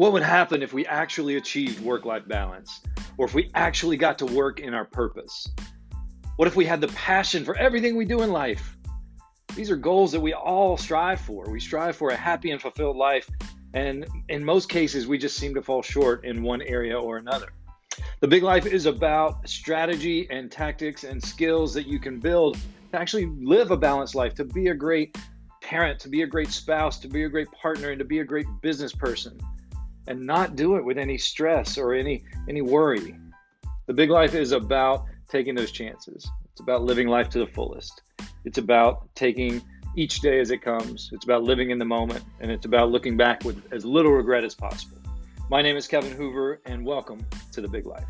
What would happen if we actually achieved work life balance? Or if we actually got to work in our purpose? What if we had the passion for everything we do in life? These are goals that we all strive for. We strive for a happy and fulfilled life, and in most cases, we just seem to fall short in one area or another. The big life is about strategy and tactics and skills that you can build to actually live a balanced life, to be a great parent, to be a great spouse, to be a great partner, and to be a great business person, and not do it with any stress or any any worry. The big life is about taking those chances. It's about living life to the fullest. It's about taking each day as it comes. It's about living in the moment, and it's about looking back with as little regret as possible. My name is Kevin Hoover, and welcome to the big life.